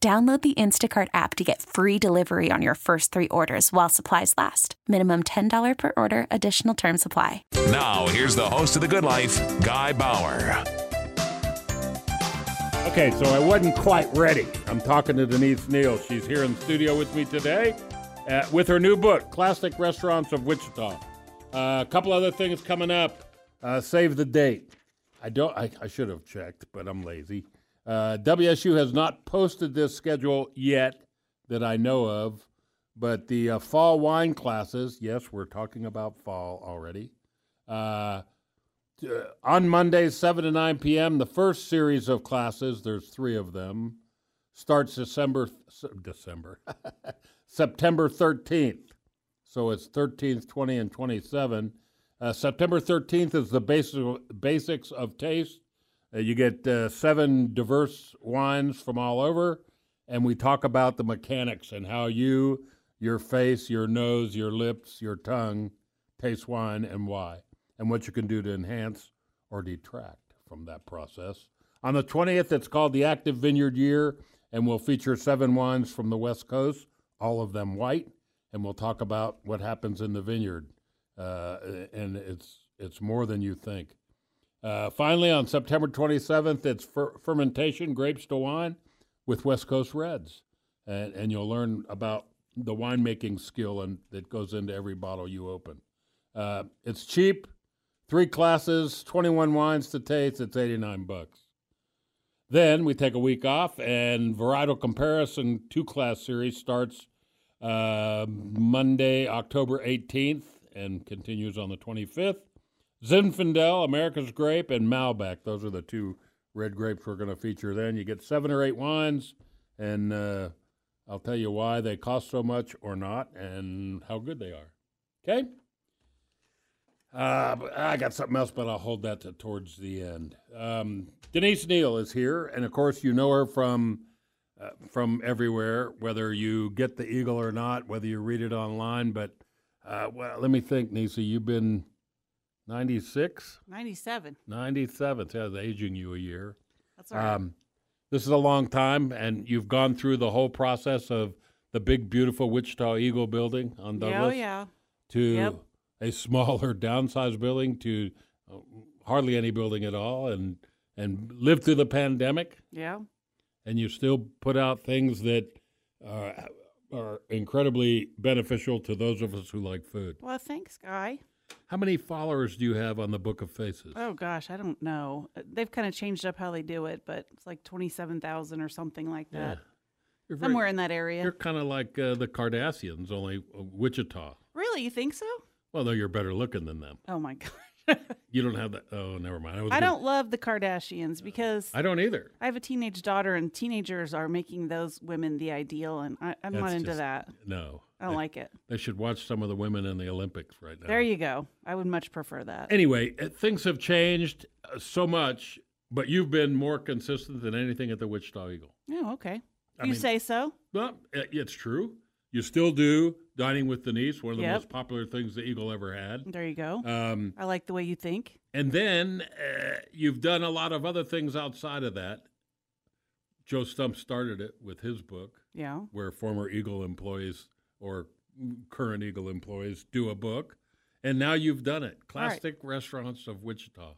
Download the Instacart app to get free delivery on your first three orders while supplies last. Minimum $10 per order, additional term supply. Now, here's the host of The Good Life, Guy Bauer. Okay, so I wasn't quite ready. I'm talking to Denise Neil. She's here in the studio with me today uh, with her new book, Classic Restaurants of Wichita. Uh, a couple other things coming up. Uh, save the date. I don't. I, I should have checked, but I'm lazy. Uh, WSU has not posted this schedule yet that I know of, but the uh, fall wine classes, yes, we're talking about fall already. Uh, uh, on Monday, 7 to 9 p.m., the first series of classes, there's three of them, starts December, December, September 13th. So it's 13th, 20, and 27. Uh, September 13th is the basic, basics of taste. Uh, you get uh, seven diverse wines from all over, and we talk about the mechanics and how you, your face, your nose, your lips, your tongue taste wine and why, and what you can do to enhance or detract from that process. On the 20th, it's called the Active Vineyard Year, and we'll feature seven wines from the West Coast, all of them white, and we'll talk about what happens in the vineyard. Uh, and it's it's more than you think. Uh, finally, on September 27th, it's fer- fermentation, grapes to wine, with West Coast Reds, and, and you'll learn about the winemaking skill and that goes into every bottle you open. Uh, it's cheap, three classes, 21 wines to taste. It's 89 bucks. Then we take a week off, and Varietal Comparison two class series starts uh, Monday, October 18th, and continues on the 25th. Zinfandel, America's Grape, and Malbec. Those are the two red grapes we're going to feature then. You get seven or eight wines, and uh, I'll tell you why they cost so much or not and how good they are. Okay? Uh, I got something else, but I'll hold that to towards the end. Um, Denise Neil is here, and of course, you know her from uh, from everywhere, whether you get the Eagle or not, whether you read it online. But uh, well, let me think, Nisa. You've been 96, 97. 97. So that's aging you a year. That's all right. Um, this is a long time, and you've gone through the whole process of the big, beautiful Wichita Eagle building on yeah, Douglas oh, yeah. to Yep. a smaller, downsized building to uh, hardly any building at all, and and lived through the pandemic, Yeah. and you still put out things that uh, are incredibly beneficial to those of us who like food. Well, thanks, Guy. How many followers do you have on the Book of Faces? Oh, gosh, I don't know. Uh, They've kind of changed up how they do it, but it's like 27,000 or something like Yeah. that. You're very- Somewhere in that area. You're kind of like uh, the Kardashians, only uh, Wichita. Really? You think so? Well, though you're better looking than them. Oh, my God. You don't have that. Oh, never mind. was I gonna- don't love the Kardashians because I don't either. I have a teenage daughter, and teenagers are making those women the ideal, and I, I'm not into just- that. No. I don't like it. They should watch some of the women in the Olympics right now. There you go. I would much prefer that. Anyway, uh, things have changed uh, so much, but you've been more consistent than anything at the Wichita Eagle. Oh, okay. I you mean- say so? Well, it- it's true. You still do dining with Denise, one of the Yep. most popular things the Eagle ever had. There you go. Um, I like the way you think. and then uh, you've done a lot of other things outside of that. Joe Stumpe started it with his book, Yeah. where former Eagle employees or current Eagle employees do a book. And now you've done it. All right. Classic Restaurants of Wichita.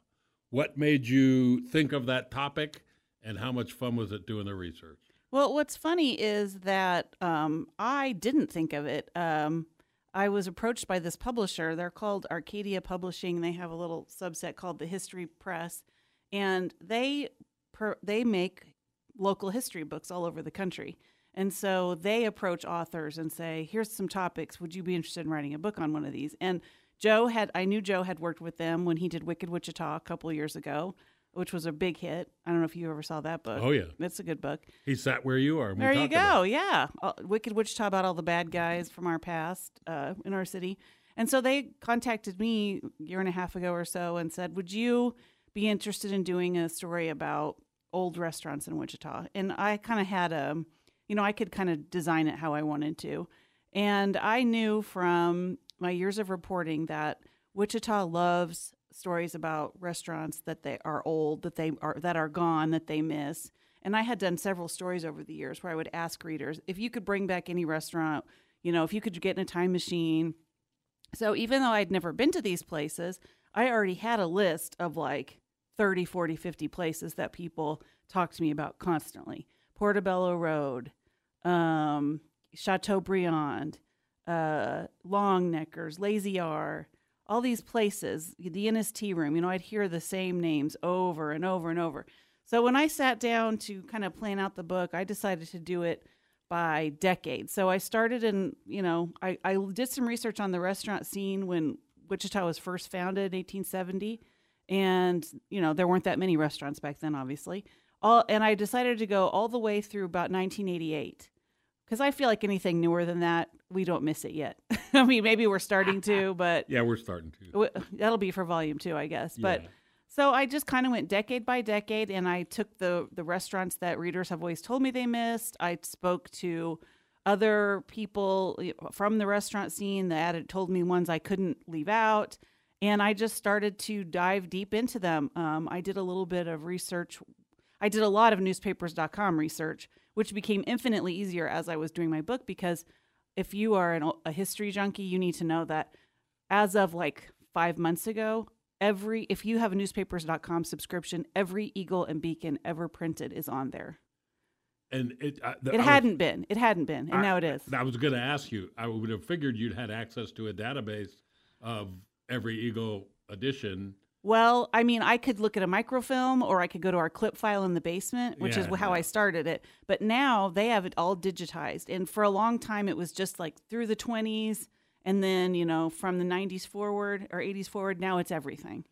What made you think of that topic, and how much fun was it doing the research? Well, what's funny is that um, I didn't think of it. Um, I was approached by this publisher. They're called Arcadia Publishing. They have a little subset called the History Press, and they per, they make local history books all over the country. And so they approach authors and say, "Here's some topics. Would you be interested in writing a book on one of these?" And Joe had I knew Joe had worked with them when he did Wicked Wichita a couple of years ago, which was a big hit. I don't know if you ever saw that book. Oh, yeah. it's a good book. He sat where you are. There you go. Yeah. Uh, Wicked Wichita about all the bad guys from our past uh, in our city. And so they contacted me a year and a half ago or so and said, Would you be interested in doing a story about old restaurants in Wichita? And I kind of had a, you know, I could kind of design it how I wanted to. And I knew from my years of reporting that Wichita loves stories about restaurants that they are old, that they are that are gone, that they miss. And I had done several stories over the years where I would ask readers if you could bring back any restaurant, you know, if you could get in a time machine. So even though I'd never been to these places, I already had a list of like 30, 40, 50 places that people talk to me about constantly. Portobello Road, um, Chateaubriand, uh, Longneckers, Lazy R, all these places, the NST Room, you know, I'd hear the same names over and over and over. So when I sat down to kind of plan out the book, I decided to do it by decade. So I started in, you know, I, I did some research on the restaurant scene when Wichita was first founded in 1870. And, you know, there weren't that many restaurants back then, obviously. All, and I decided to go all the way through about 1988 because I feel like anything newer than that, we don't miss it yet. I mean, maybe we're starting to, but Yeah, we're starting to. w- that'll be for volume two, I guess. But Yeah. so I just kind of went decade by decade, and I took the the restaurants that readers have always told me they missed. I spoke to other people from the restaurant scene that had told me ones I couldn't leave out, and I just started to dive deep into them. Um, I did a little bit of research. I did a lot of newspapers.com research, which became infinitely easier as I was doing my book because if you are an, a history junkie, you need to know that as of like five months ago, every if you have a newspapers.com subscription, every Eagle and Beacon ever printed is on there. And it, I, It hadn't been. It hadn't been, and I- now it is. I was going to ask you. I would have figured you'd had access to a database of every Eagle edition. Well, I mean, I could look at a microfilm or I could go to our clip file in the basement, which Yeah, is how I started it. But now they have it all digitized. And for a long time, it was just like through the 20s. And then, you know, from the 90s forward or 80s forward, now it's everything.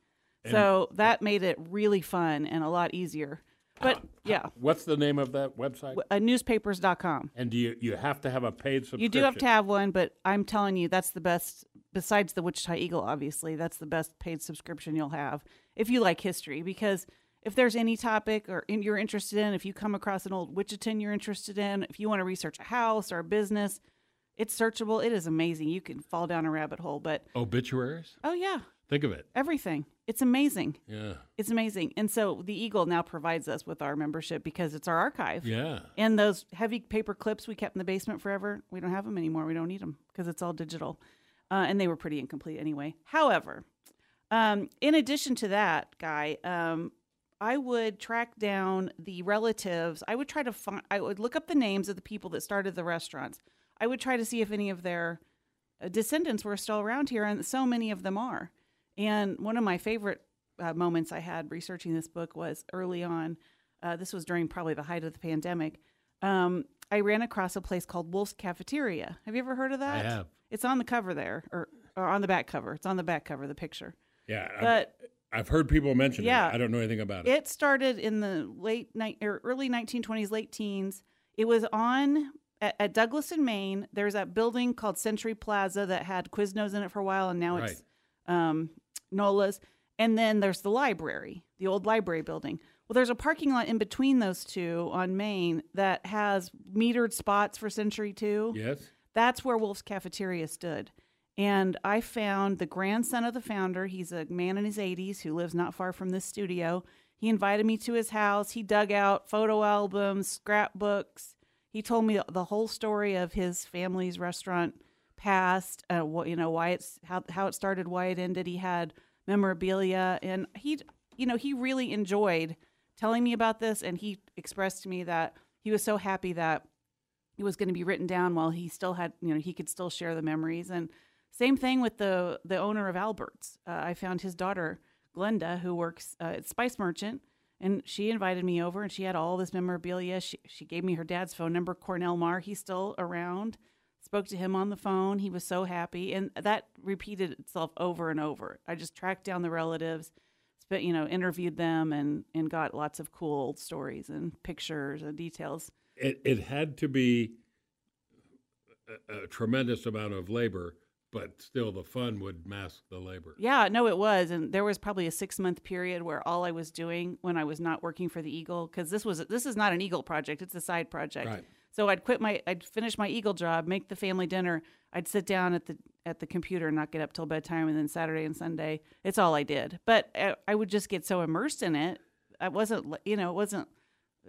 so that made it really fun and a lot easier. But yeah, What's the name of that website? uh, newspapers.com. And do you you have to have a paid subscription? You do have to have one, but I'm telling you, that's the best. Besides the Wichita Eagle, obviously, that's the best paid subscription you'll have if you like history. Because if there's any topic or in, you're interested in, if you come across an old Wichitan you're interested in, if you want to research a house or a business, it's searchable. It is amazing. You can fall down a rabbit hole. But obituaries. oh yeah, Think of it. everything. It's amazing. Yeah, It's amazing. And so the Eagle now provides us with our membership because it's our archive. yeah. And those heavy paper clips we kept in the basement forever, we don't have them anymore. We don't need them because it's all digital. Uh, and they were pretty incomplete anyway. However, um, in addition to that, Guy, um, I would track down the relatives. I would try to find, I would look up the names of the people that started the restaurants. I would try to see if any of their uh, descendants were still around here, and so many of them are. And one of my favorite uh, moments I had researching this book was early on. Uh, this was during probably the height of the pandemic. Um, I ran across a place called Wolf's Cafeteria. Have you ever heard of that? I have. It's on the cover there, or, or on the back cover. It's on the back cover, the picture. Yeah, I've- But I've, heard people mention Yeah. it. I don't know anything about it. it started in the late night or early 1920s, late teens. It was on at, at Douglas in Main. There's that building called Century Plaza that had Quiznos in it for a while, and now it's um, Nola's. And then there's the library, the old library building. Well, there's a parking lot in between those two on Main that has metered spots for Century 2. Yes. That's where Wolf's Cafeteria stood. And I found the grandson of the founder. He's a man in his 80s who lives not far from this studio. He invited me to his house. He dug out photo albums, scrapbooks. He told me the whole story of his family's restaurant past, uh, what you know, why it's how how it started, why it ended. He had memorabilia, and he, you know, he really enjoyed telling me about this, and he expressed to me that he was so happy that was going to be written down while he still had, you know, he could still share the memories. And same thing with the the owner of Albert's. Uh, I found his daughter Glenda, who works uh, at Spice Merchant, and she invited me over, and she had all this memorabilia. She she gave me her dad's phone number, Cornell Mar. He's still around. Spoke to him on the phone. He was so happy, and that repeated itself over and over. I just tracked down the relatives, spent you know interviewed them, and and got lots of cool stories and pictures and details. It it had to be a, a tremendous amount of labor, but still the fun would mask the labor. Yeah, no, it was, and there was probably a six month period where all I was doing when I was not working for the Eagle, because this was this is not an Eagle project; it's a side project. Right. So I'd quit my, I'd finish my Eagle job, make the family dinner. I'd sit down at the at the computer and not get up till bedtime, and then Saturday and Sunday, it's all I did. But I, I would just get so immersed in it. I wasn't, you know, it wasn't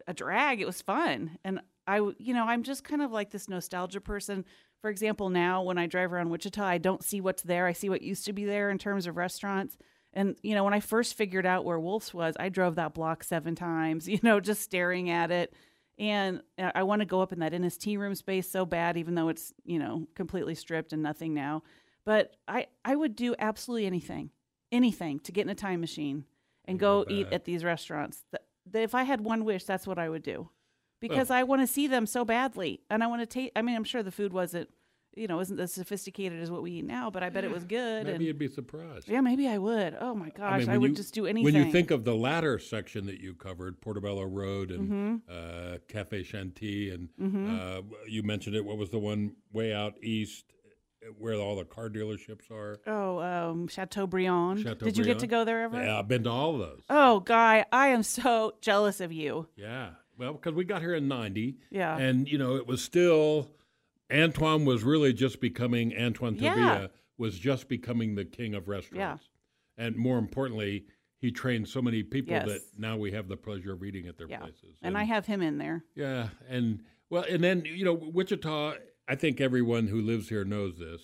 a drag. It was fun, and I, you know, I'm just kind of like this nostalgia person. For example, now when I drive around Wichita, I don't see what's there. I see what used to be there in terms of restaurants. And you know, when I first figured out where Wolf's was, I drove that block seven times. You know, just staring at it. And I want to go up in that NST room space so bad, even though it's you know completely stripped and nothing now. But I I would do absolutely anything, anything to get in a time machine and go eat at these restaurants. Th- th- If I had one wish, that's what I would do, because I want to see them so badly, and I want to take. I mean, I'm sure the food wasn't, you know, isn't as sophisticated as what we eat now, but I bet it was good. Maybe and you'd be surprised. yeah, maybe I would. Oh my gosh, I, when would you- just do anything. When you think of the latter section that you covered, Portobello Road and Mm-hmm. uh, Cafe Chantilly, and uh, you mentioned it. What was the one way out east where all the car dealerships are? oh, um, Chateaubriand. Did you get to go there ever? Yeah, I've been to all of those. Oh, guy, I am so jealous of you. Yeah. Well, because we got here in 90. Yeah. And, you know, it was still, Antoine was really just becoming, Antoine Yeah. Was just becoming the king of restaurants. yeah. And more importantly, he trained so many people Yes. that now we have the pleasure of eating at their Yeah, places. and I have him in there. Yeah. And, well, and then, you know, Wichita, I think everyone who lives here knows this.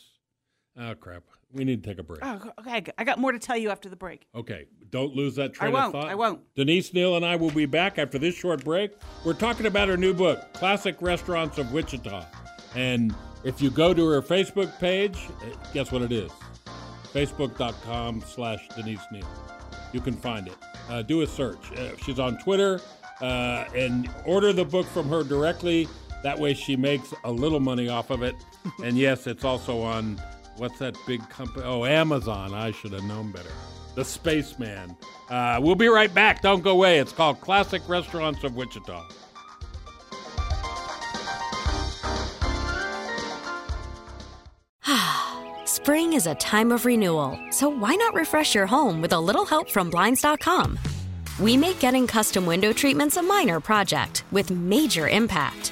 Oh, crap. We need to take a break. Oh, okay. I got more to tell you after the break. Okay, don't lose that train won't, of thought. I won't. Denise Neil and I will be back after this short break. We're talking about her new book, Classic Restaurants of Wichita. And if you go to her Facebook page, eh, guess what it is? Facebook.com slash Denise Neil. You can find it. Uh, do a search. Uh, she's on Twitter uh, and order the book from her directly. That way she makes a little money off of it. and yes, it's also on what's that big company? Oh, Amazon. I should have known better. The Spaceman. Uh, we'll be right back. Don't go away. It's called Classic Restaurants of Wichita. Spring is a time of renewal, so why not refresh your home with a little help from Blinds.com? We make getting custom window treatments a minor project with major impact.